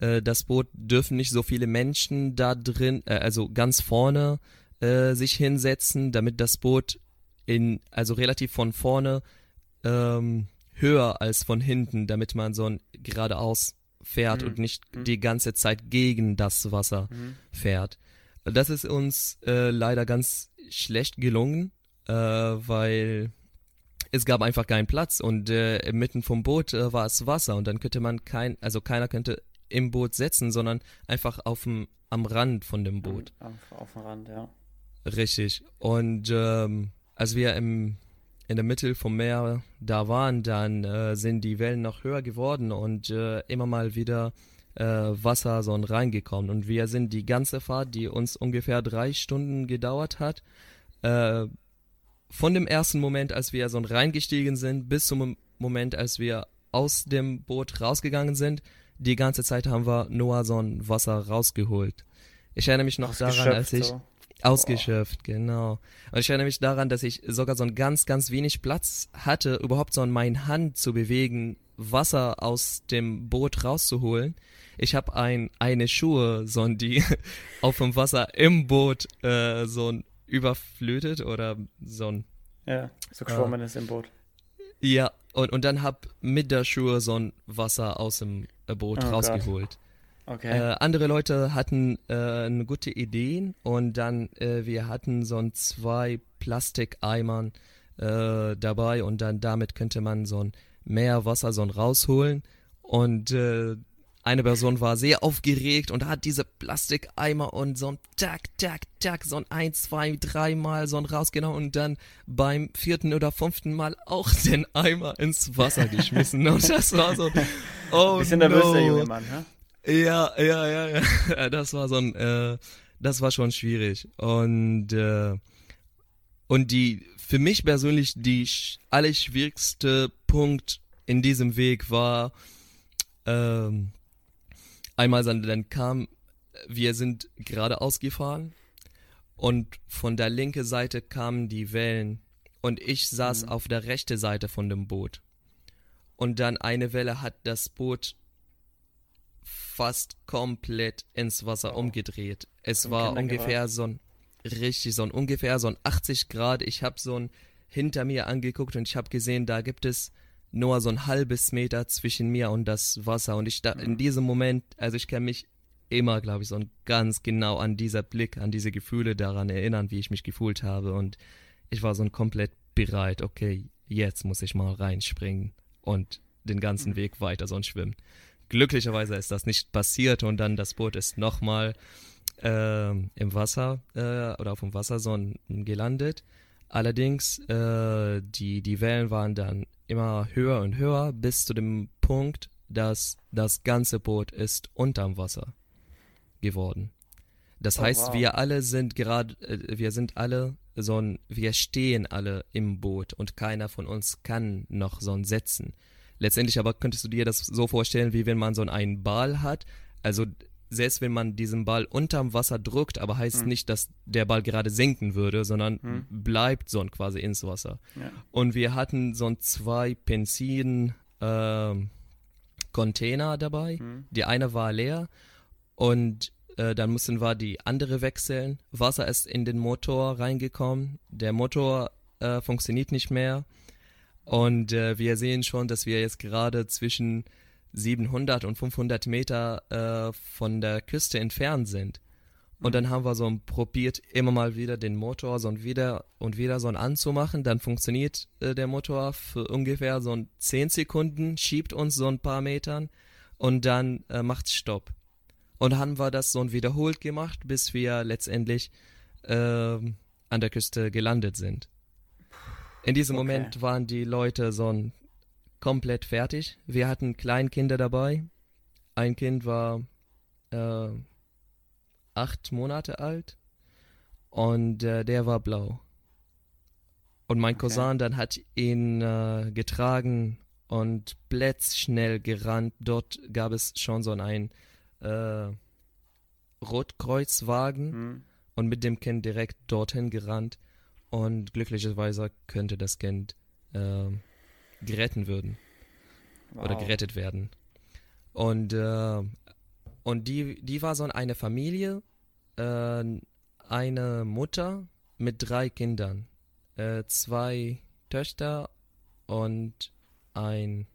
B: Äh, das Boot dürfen nicht so viele Menschen da drin, äh, also ganz vorne äh, sich hinsetzen, damit das Boot in, also relativ von vorne ähm, höher als von hinten, damit man so ein geradeaus fährt mhm. und nicht mhm. die ganze Zeit gegen das Wasser mhm. fährt. Das ist uns äh, leider ganz schlecht gelungen, äh, weil es gab einfach keinen Platz und äh, mitten vom Boot äh, war es Wasser und dann könnte man kein, also keiner könnte im Boot sitzen, sondern einfach auf dem, am Rand von dem Boot.
A: Auf, auf dem Rand, ja.
B: Richtig. Und ähm, als wir im, in der Mitte vom Meer da waren, dann äh, sind die Wellen noch höher geworden und äh, immer mal wieder äh, Wasser so reingekommen. Und wir sind die ganze Fahrt, die uns ungefähr drei Stunden gedauert hat, äh, von dem ersten Moment, als wir so reingestiegen sind, bis zum Moment, als wir aus dem Boot rausgegangen sind, die ganze Zeit haben wir nur so ein Wasser rausgeholt. Ich erinnere mich noch daran, als ich so. ausgeschöpft, oh. genau. Und ich erinnere mich daran, dass ich sogar so ein ganz, ganz wenig Platz hatte, überhaupt so in meine Hand zu bewegen, Wasser aus dem Boot rauszuholen. Ich habe ein eine Schuhe, so ein die auf dem Wasser im Boot äh, so ein überflötet oder so ein
A: ja so geschwommen äh, ist im Boot.
B: Ja und und dann hab mit der Schuhe so ein Wasser aus dem äh, Boot oh rausgeholt.
A: Gott. Okay.
B: Äh, andere Leute hatten äh, eine gute Ideen und dann äh, wir hatten so ein zwei Plastikeimern äh, dabei und dann damit könnte man so ein mehr Wasser so ein rausholen und äh, eine Person war sehr aufgeregt und hat diese Plastikeimer und so ein Tack, Tack, Tack, so ein ein, zwei, dreimal so ein rausgenommen und dann beim vierten oder fünften Mal auch den Eimer ins Wasser geschmissen. und das war so, oh Bisschen no. nervös, der junge Mann, hä? Ja, ja, ja, ja. Das war so ein, äh, das war schon schwierig. Und, äh, und die, für mich persönlich, die allerschwierigste Punkt in diesem Weg war, ähm, einmal dann kam, wir sind geradeaus gefahren und von der linken Seite kamen die Wellen und ich saß mhm. auf der rechten Seite von dem Boot. Und dann eine Welle hat das Boot fast komplett ins Wasser
A: Oh.
B: umgedreht. Es
A: Zum
B: war ungefähr so ein, richtig, so ein ungefähr so ein 80 Grad. Ich habe so ein hinter mir angeguckt und ich habe gesehen, da gibt es nur so ein halbes Meter zwischen mir und das Wasser. Und ich da, in diesem Moment, also ich kann mich immer, glaube ich, so ein ganz genau an dieser Blick, an diese Gefühle daran erinnern, wie ich mich gefühlt habe. Und ich war so ein komplett bereit, okay, jetzt muss ich mal reinspringen und den ganzen Weg weiter sonst schwimmen. Glücklicherweise ist das nicht passiert und dann das Boot ist nochmal ähm, im Wasser äh, oder auf dem Wasser so ein- gelandet. Allerdings, äh, die, die Wellen waren dann immer höher und höher bis zu dem Punkt, dass das ganze Boot ist unterm Wasser geworden. Das
A: Oh,
B: heißt,
A: wow.
B: wir alle sind gerade, äh, wir sind alle so ein, wir stehen alle im Boot und keiner von uns kann noch so ein setzen. Letztendlich aber könntest du dir das so vorstellen, wie wenn man so einen Ball hat. Also selbst wenn man diesen Ball unterm Wasser drückt, aber heißt
A: Hm.
B: nicht, dass der Ball gerade sinken würde, sondern
A: Hm.
B: bleibt so quasi ins Wasser.
A: Ja.
B: Und wir hatten so zwei Benzin ähm, Container dabei.
A: Hm.
B: Die eine war leer und äh, dann mussten wir die andere wechseln. Wasser ist in den Motor reingekommen. Der Motor äh, funktioniert nicht mehr. Und äh, wir sehen schon, dass wir jetzt gerade zwischen 700 und 500 Meter äh, von der Küste entfernt sind. Und dann haben wir so probiert, immer mal wieder den Motor so und wieder und wieder so anzumachen. Dann funktioniert äh, der Motor für ungefähr so ein 10 Sekunden, schiebt uns so ein paar Metern und dann äh, macht Stopp. Und haben wir das so wiederholt gemacht, bis wir letztendlich ähm, an der Küste gelandet sind. In diesem
A: Okay.
B: Moment waren die Leute so ein komplett fertig. Wir hatten Kleinkinder dabei. Ein Kind war äh, acht Monate alt und äh, der war blau. Und mein
A: Okay.
B: Cousin dann hat ihn äh, getragen und blitzschnell gerannt. Dort gab es schon so einen äh, Rotkreuzwagen
A: Hm.
B: und mit dem Kind direkt dorthin gerannt. Und glücklicherweise könnte das Kind äh, gerettet werden oder
A: Wow.
B: gerettet werden. Und, äh, und die, die war so eine Familie, äh, eine Mutter mit drei Kindern, äh, zwei Töchter und ein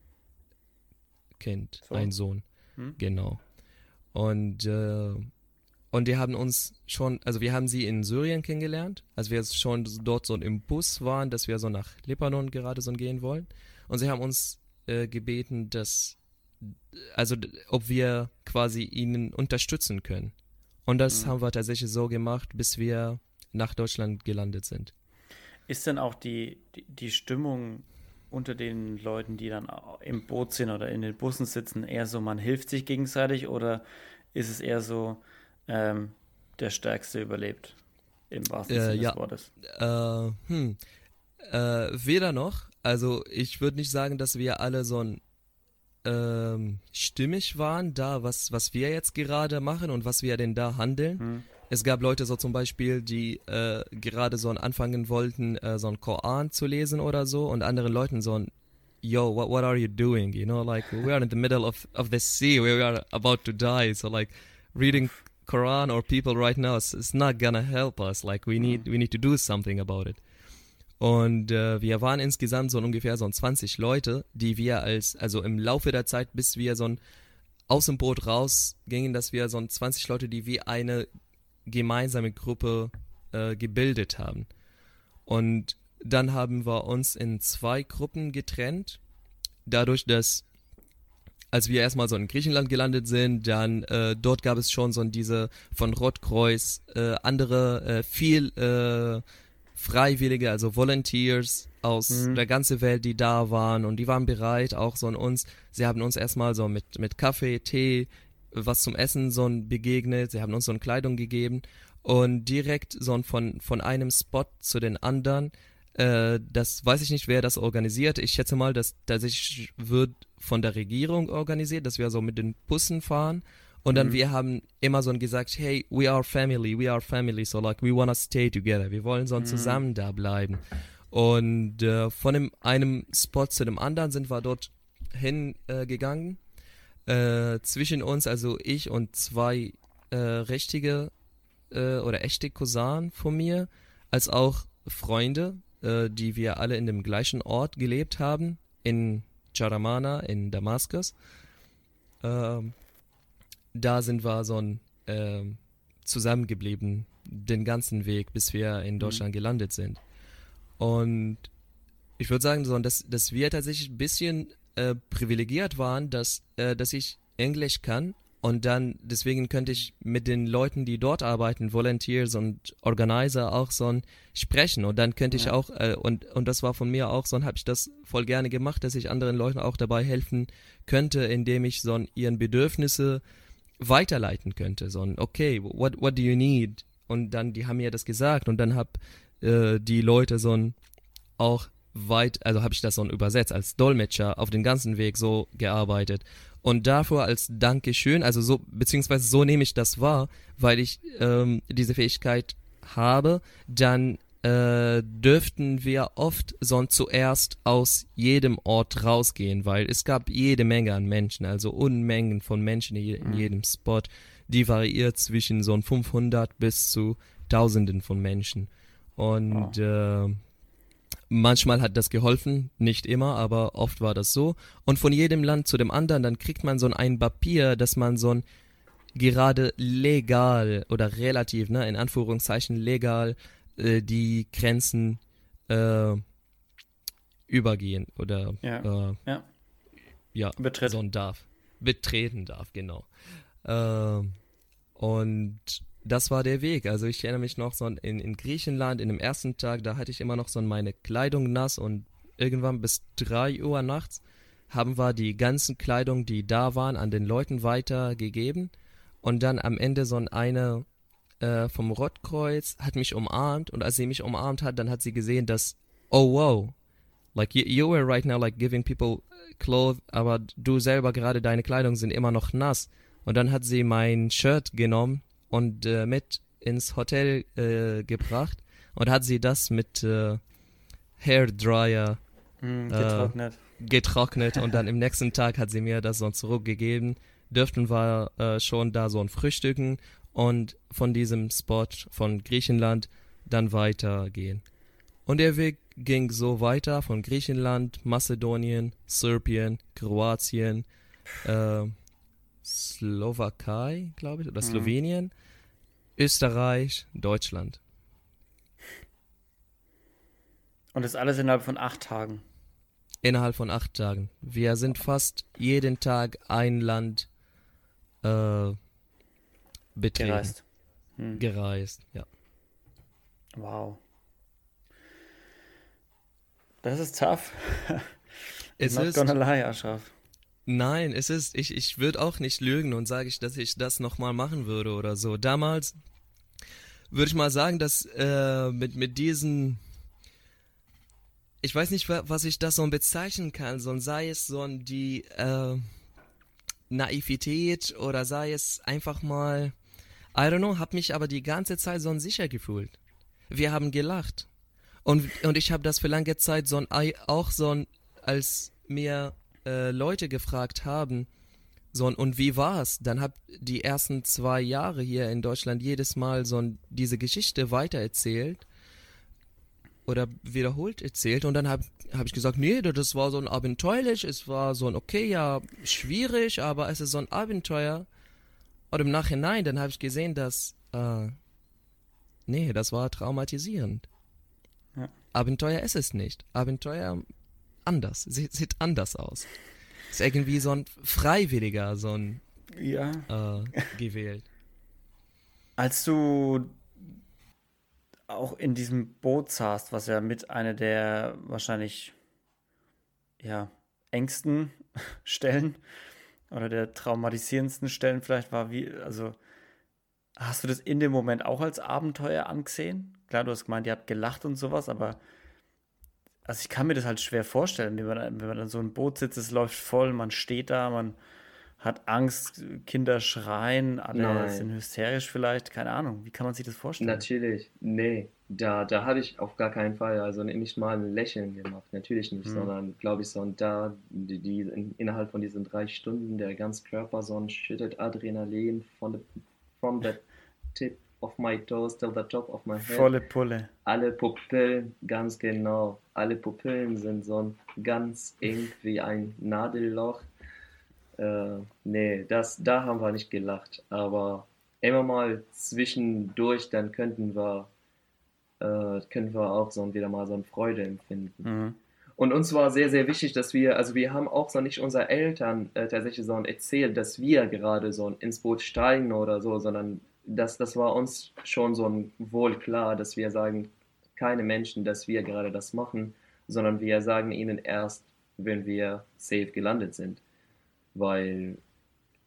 B: Kind,
A: So.
B: ein Sohn,
A: Hm?
B: genau. Und, äh, und die haben uns schon, also wir haben sie in Syrien kennengelernt, als wir jetzt schon dort so im Bus waren, dass wir so nach Libanon gerade so gehen wollen. Und sie haben uns äh, gebeten, dass, also ob wir quasi ihnen unterstützen können. Und das
A: Mhm.
B: haben wir tatsächlich so gemacht, bis wir nach Deutschland gelandet sind.
A: Ist denn auch die, die, die Stimmung unter den Leuten, die dann im Boot sind oder in den Bussen sitzen, eher so, man hilft sich gegenseitig oder ist es eher so, ähm, der Stärkste überlebt? Im wahrsten
B: Äh,
A: Sinne
B: ja.
A: des Wortes.
B: Äh, hm. Äh, weder noch. Also ich würde nicht sagen, dass wir alle so ein ähm, stimmig waren, da was, was wir jetzt gerade machen und was wir denn da handeln.
A: Hm.
B: Es gab Leute so zum Beispiel, die äh, gerade so anfangen wollten, äh, so ein Koran zu lesen oder so und anderen Leuten so ein Yo, what, what are you doing? You know, like we are in the middle of, of the sea, we are about to die. So like reading Quran or people right now is, is not gonna help us. Like we need we need to do something about it. Und äh, wir waren insgesamt so ungefähr so 20 Leute, die wir als, also im Laufe der Zeit, bis wir so ein aus dem Boot rausgingen, dass wir so ein 20 Leute, die wie eine gemeinsame Gruppe äh, gebildet haben. Und dann haben wir uns in zwei Gruppen getrennt, dadurch, dass als wir erstmal so in Griechenland gelandet sind, dann äh, dort gab es schon so diese von Rotkreuz äh, andere äh, viel äh, Freiwillige, also Volunteers aus
A: Mhm.
B: der ganzen Welt, die da waren und die waren bereit, auch so an uns. Sie haben uns erstmal so mit mit Kaffee, Tee, was zum Essen so ein begegnet. Sie haben uns so eine Kleidung gegeben und direkt so ein von von einem Spot zu den anderen. Äh, das weiß ich nicht, wer das organisiert. Ich schätze mal, dass tatsächlich wird von der Regierung organisiert, dass wir so mit den Bussen fahren. Und dann
A: Mhm.
B: wir haben immer so gesagt, hey, we are family, we are family, so like we wanna stay together. Wir wollen so
A: Mhm.
B: zusammen da bleiben. Und äh, von dem, einem Spot zu dem anderen sind wir dort hingegangen. Äh, äh, zwischen uns, also ich und zwei äh, richtige äh, oder echte Cousin von mir, als auch Freunde, äh, die wir alle in dem gleichen Ort gelebt haben, in Charamana, in Damaskus. Ähm, da sind wir so ein ähm, zusammengeblieben den ganzen Weg, bis wir in Deutschland mhm. gelandet sind. Und ich würde sagen, so, dass, dass wir tatsächlich ein bisschen äh, privilegiert waren, dass, äh, dass ich Englisch kann und dann deswegen könnte ich mit den Leuten, die dort arbeiten, Volunteers und Organizer auch so ein sprechen und dann könnte ja. ich auch äh, und und das war von mir auch so, habe ich das voll gerne gemacht, dass ich anderen Leuten auch dabei helfen könnte, indem ich so ihren Bedürfnisse weiterleiten könnte. So ein okay, what what do you need? Und dann die haben mir das gesagt und dann hab äh, die Leute so ein auch weit, also habe ich das so übersetzt als Dolmetscher auf den ganzen Weg so gearbeitet und dafür als Dankeschön, also so, beziehungsweise so nehme ich das wahr, weil ich ähm, diese Fähigkeit habe, dann äh, dürften wir oft sonst zuerst aus jedem Ort rausgehen, weil es gab jede Menge an Menschen, also Unmengen von Menschen in mhm. jedem Spot, die variiert zwischen so 500 bis zu Tausenden von Menschen. Und oh. äh, Manchmal hat das geholfen, nicht immer, aber oft war das so. Und von jedem Land zu dem anderen, dann kriegt man so ein Papier, dass man so ein gerade legal oder relativ, ne, in Anführungszeichen legal äh, die Grenzen äh, übergehen oder
A: ja, äh, ja.
B: ja
A: Betritt.
B: so darf. Betreten darf, genau. Äh, und das war der Weg. Also ich erinnere mich noch so in, in Griechenland, in dem ersten Tag, da hatte ich immer noch so meine Kleidung nass und irgendwann bis drei Uhr nachts haben wir die ganzen Kleidung, die da waren, an den Leuten weitergegeben. Und dann am Ende so eine äh, vom Rotkreuz hat mich umarmt und als sie mich umarmt hat, dann hat sie gesehen, dass, oh wow, like you, you were right now like giving people clothes, aber du selber gerade deine Kleidung sind immer noch nass. Und dann hat sie mein Shirt genommen und äh, mit ins Hotel äh, gebracht und hat sie das mit äh, Hairdryer
A: mm, getrocknet.
B: getrocknet und dann im nächsten Tag hat sie mir das so zurückgegeben. Dürften wir äh, schon da so ein Frühstücken und von diesem Spot von Griechenland dann weitergehen. Und der Weg ging so weiter von Griechenland, Mazedonien, Serbien, Kroatien, äh, Slowakei, glaube ich, oder mhm. Slowenien Österreich, Deutschland.
A: Und das alles innerhalb von acht Tagen.
B: Innerhalb von acht Tagen. Wir sind fast jeden Tag ein Land äh, betreten.
A: Gereist.
B: Hm. Gereist, ja.
A: Wow. Das ist tough.
B: es
A: not
B: ist,
A: gonna lie, Ashraf.
B: Nein, es ist, ich, ich würde auch nicht lügen und sage ich, dass ich das nochmal machen würde oder so. Damals würde ich mal sagen, dass äh, mit, mit diesen, ich weiß nicht, was ich das so bezeichnen kann, so sei es so die äh, Naivität oder sei es einfach mal, I don't know, hab mich aber die ganze Zeit so sicher gefühlt. Wir haben gelacht. Und, und ich habe das für lange Zeit so ein, auch so ein, als mir äh, Leute gefragt haben, so und wie war's? Dann hab die ersten zwei Jahre hier in Deutschland jedes Mal so diese Geschichte weitererzählt oder wiederholt erzählt und dann habe hab ich gesagt, nee, das war so ein abenteuerlich, es war so ein okay, ja, schwierig, aber es ist so ein Abenteuer. Und im Nachhinein, dann habe ich gesehen, dass äh, nee, das war traumatisierend. Ja. Abenteuer ist es nicht. Abenteuer anders, sieht, sieht anders aus. Ist irgendwie so ein Freiwilliger, so ein
A: ja.
B: Äh, gewählt.
A: Als du auch in diesem Boot saßt, was ja mit einer der wahrscheinlich ja, engsten Stellen oder der traumatisierendsten Stellen vielleicht war, wie, also hast du das in dem Moment auch als Abenteuer angesehen? Klar, du hast gemeint, ihr habt gelacht und sowas, aber also ich kann mir das halt schwer vorstellen, wenn man, wenn man dann so ein Boot sitzt, es läuft voll, man steht da, man hat Angst, Kinder schreien, alle Nein. sind hysterisch vielleicht, keine Ahnung. Wie kann man sich das vorstellen?
C: Natürlich, nee,
B: da, da habe ich auf gar keinen Fall, also nicht mal ein Lächeln gemacht, natürlich nicht, mhm. sondern glaube ich so, und da, die, die in, innerhalb von diesen drei Stunden, der ganze Körper so ein schüttet Adrenalin von the, from the tip of my toes till the top of my head.
A: Volle Pulle.
B: Alle Pupillen, ganz genau, alle Pupillen sind so ganz eng wie ein Nadelloch. Äh, nee, das, da haben wir nicht gelacht, aber immer mal zwischendurch, dann könnten wir äh, können wir auch so wieder mal so eine Freude empfinden. Mhm. Und uns war sehr, sehr wichtig, dass wir, also wir haben auch so nicht unseren Eltern äh, tatsächlich so erzählt, dass wir gerade so ins Boot steigen oder so, sondern das, das war uns schon so wohl klar, dass wir sagen, keine Menschen, dass wir gerade das machen, sondern wir sagen ihnen erst, wenn wir safe gelandet sind. Weil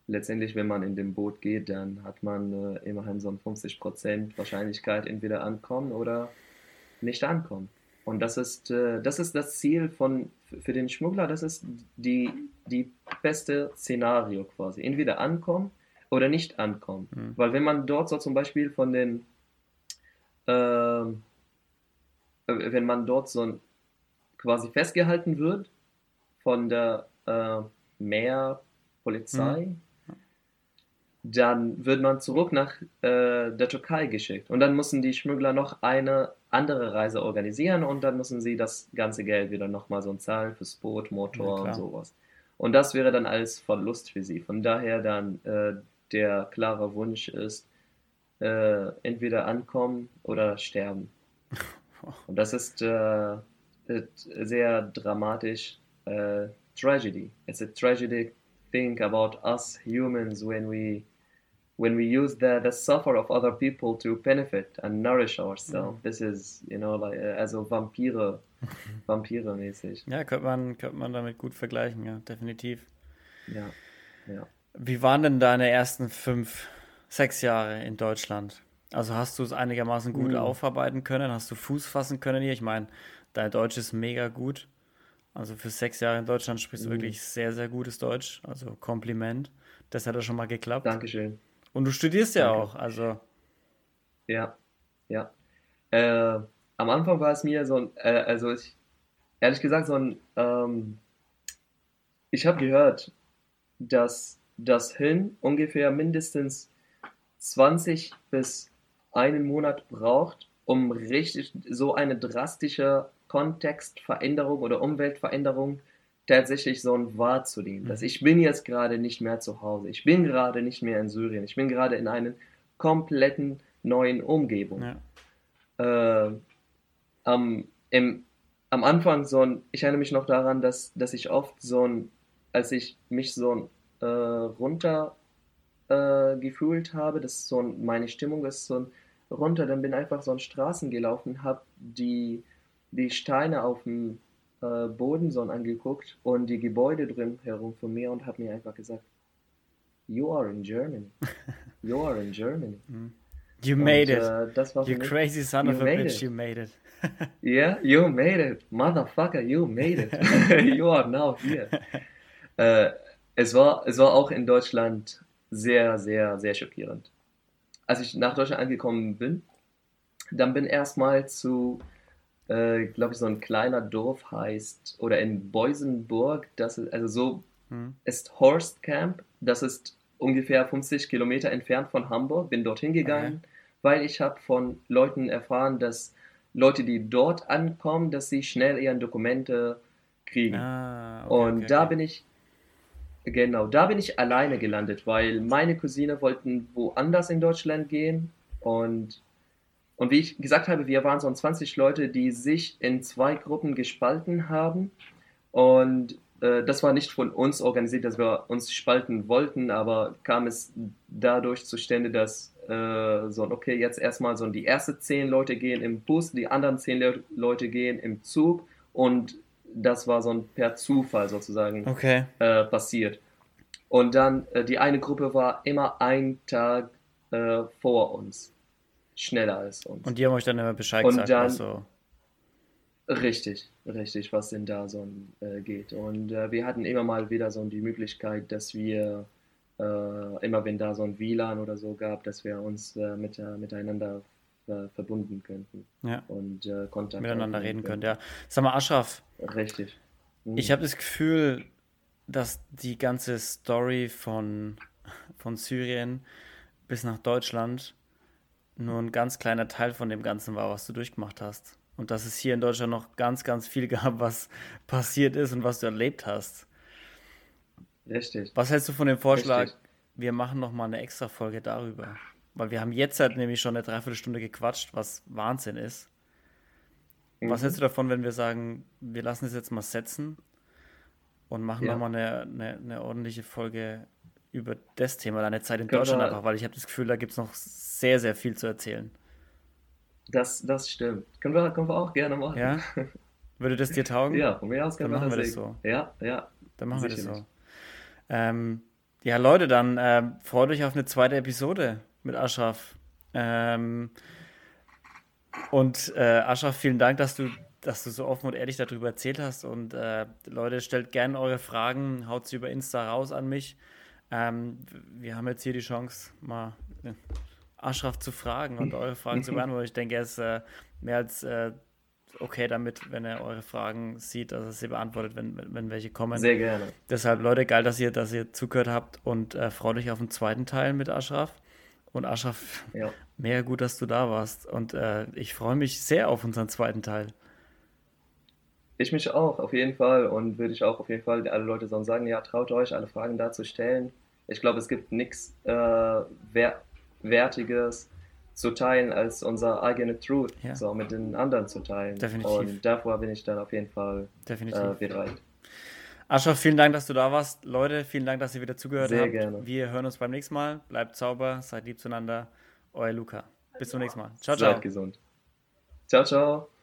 B: letztendlich, wenn man in dem Boot geht, dann hat man äh, immerhin so ein 50% Wahrscheinlichkeit, entweder ankommen oder nicht ankommen. Und das ist, äh, das ist das Ziel von, für den Schmuggler, das ist die, die beste Szenario quasi. Entweder ankommen oder nicht ankommen. Mhm. Weil wenn man dort so zum Beispiel von den, äh, wenn man dort so quasi festgehalten wird von der äh, Meerpolizei, mhm dann wird man zurück nach äh, der Türkei geschickt. Und dann müssen die Schmuggler noch eine andere Reise organisieren und dann müssen sie das ganze Geld wieder nochmal so zahlen fürs Boot, Motor ja, und sowas. Und das wäre dann alles Verlust für sie. Von daher dann äh, der klare Wunsch ist, äh, entweder ankommen oder sterben. Und das ist äh, sehr dramatisch. Äh, tragedy. It's a tragedy thing about us humans when we when we use the, the suffer of other people to benefit and nourish ourselves. Mm. This is, you know, like, uh, also Vampire, Vampire-mäßig.
A: Ja, könnte man, könnte man damit gut vergleichen, ja, definitiv.
B: Ja, ja.
A: Wie waren denn deine ersten fünf, sechs Jahre in Deutschland? Also hast du es einigermaßen gut mm. aufarbeiten können? Hast du Fuß fassen können hier? Ich meine, dein Deutsch ist mega gut. Also für sechs Jahre in Deutschland sprichst du mm. wirklich sehr, sehr gutes Deutsch. Also Kompliment. Das hat ja schon mal geklappt.
B: Dankeschön.
A: Und du studierst ja Danke. auch, also.
B: Ja, ja. Äh, am Anfang war es mir so ein, äh, also ich, ehrlich gesagt, so ein, ähm, ich habe gehört, dass das Hirn ungefähr mindestens 20 bis einen Monat braucht, um richtig so eine drastische Kontextveränderung oder Umweltveränderung tatsächlich so ein wahrzunehmen, mhm. dass ich bin jetzt gerade nicht mehr zu Hause, ich bin gerade nicht mehr in Syrien, ich bin gerade in einer kompletten neuen Umgebung. Ja. Äh, am, im, am Anfang so ein, ich erinnere mich noch daran, dass, dass ich oft so ein, als ich mich so ein, äh, runter äh, gefühlt habe, dass so ein, meine Stimmung ist so ein runter, dann bin einfach so an Straßen gelaufen, habe die, die Steine auf dem äh, Bodensonne angeguckt und die Gebäude drin herum von mir und habe mir einfach gesagt, You are in Germany. You are in Germany.
A: Mm. You und, made it. Äh, you crazy son of a bitch, it. you made it.
B: yeah, you made it. Motherfucker, you made it. you are now here. Äh, es, war, es war auch in Deutschland sehr, sehr, sehr schockierend. Als ich nach Deutschland angekommen bin, dann bin erstmal zu äh, glaube ich, so ein kleiner Dorf heißt, oder in Beusenburg, das ist, also so hm. ist Horst Camp, das ist ungefähr 50 Kilometer entfernt von Hamburg, bin dorthin gegangen, okay. weil ich habe von Leuten erfahren, dass Leute, die dort ankommen, dass sie schnell ihren Dokumente kriegen. Ah, okay, Und okay, da bin ich, genau, da bin ich alleine gelandet, weil meine Cousine wollten woanders in Deutschland gehen und und wie ich gesagt habe, wir waren so 20 Leute, die sich in zwei Gruppen gespalten haben. Und äh, das war nicht von uns organisiert, dass wir uns spalten wollten, aber kam es dadurch zustande, dass äh, so, okay, jetzt erstmal so die ersten zehn Leute gehen im Bus, die anderen zehn Le Leute gehen im Zug und das war so ein per Zufall sozusagen
A: okay.
B: äh, passiert. Und dann äh, die eine Gruppe war immer ein Tag äh, vor uns schneller als uns.
A: Und die haben euch dann immer Bescheid
B: und
A: gesagt,
B: dann, so. Richtig, richtig, was denn da so äh, geht. Und äh, wir hatten immer mal wieder so die Möglichkeit, dass wir, äh, immer wenn da so ein WLAN oder so gab, dass wir uns äh, mit, miteinander äh, verbunden könnten
A: Ja.
B: und äh, Kontakt
A: Miteinander reden könnt, ja. Sag mal, Ashraf,
B: Richtig. Mhm.
A: ich habe das Gefühl, dass die ganze Story von, von Syrien bis nach Deutschland nur ein ganz kleiner Teil von dem Ganzen war, was du durchgemacht hast. Und dass es hier in Deutschland noch ganz, ganz viel gab, was passiert ist und was du erlebt hast.
B: Richtig.
A: Was hältst du von dem Vorschlag,
B: Richtig.
A: wir machen noch mal eine extra Folge darüber? Weil wir haben jetzt halt nämlich schon eine Dreiviertelstunde gequatscht, was Wahnsinn ist. Was
B: Mhm.
A: hältst du davon, wenn wir sagen, wir lassen es jetzt mal setzen und machen
B: Ja.
A: noch mal eine, eine, eine ordentliche Folge über das Thema, deine Zeit in Deutschland
B: wir-
A: einfach, weil ich habe das Gefühl, da gibt es noch sehr, sehr viel zu erzählen.
B: Das, das stimmt. Können wir, können wir auch gerne machen.
A: Ja? Würde das dir taugen?
B: Ja, von mir aus können
A: Dann
B: wir
A: machen wir das
B: sehen.
A: so.
B: Ja, ja.
A: Dann machen wir das
B: Sicherlich.
A: so. Ähm, ja, Leute, dann ähm, freut euch auf eine zweite Episode mit Ashraf. Ähm, und äh, Ashraf, vielen Dank, dass du, dass du so offen und ehrlich darüber erzählt hast. Und äh, Leute, stellt gerne eure Fragen, haut sie über Insta raus an mich. Ähm, wir haben jetzt hier die Chance, mal Ashraf zu fragen und eure Fragen zu beantworten. Ich denke, er ist äh, mehr als äh, okay damit, wenn er eure Fragen sieht, dass er sie beantwortet, wenn, wenn, welche kommen.
B: Sehr gerne.
A: Deshalb, Leute, geil, dass ihr, dass ihr zugehört habt und äh, freut euch auf den zweiten Teil mit Ashraf. Und Ashraf,
B: Ja.
A: mega gut, dass du da warst. Und äh, ich freue mich sehr auf unseren zweiten Teil.
B: Ich mich auch, auf jeden Fall. Und würde ich auch auf jeden Fall alle Leute so sagen, ja, traut euch, alle Fragen da zu stellen. Ich glaube, es gibt nichts äh, wer Wertiges zu teilen, als unser eigene Truth
A: Ja.
B: so mit den anderen zu teilen.
A: Definitiv.
B: Und davor bin ich dann auf jeden Fall
A: Definitiv.
B: äh, bereit.
A: Ashraf, vielen Dank, dass du da warst. Leute, vielen Dank, dass ihr wieder zugehört
B: Sehr
A: habt.
B: gerne.
A: Wir hören uns beim nächsten Mal. Bleibt sauber, seid lieb zueinander. Euer Luca. Bis zum nächsten Mal. Ciao,
B: Seid
A: ciao.
B: gesund. Ciao, ciao.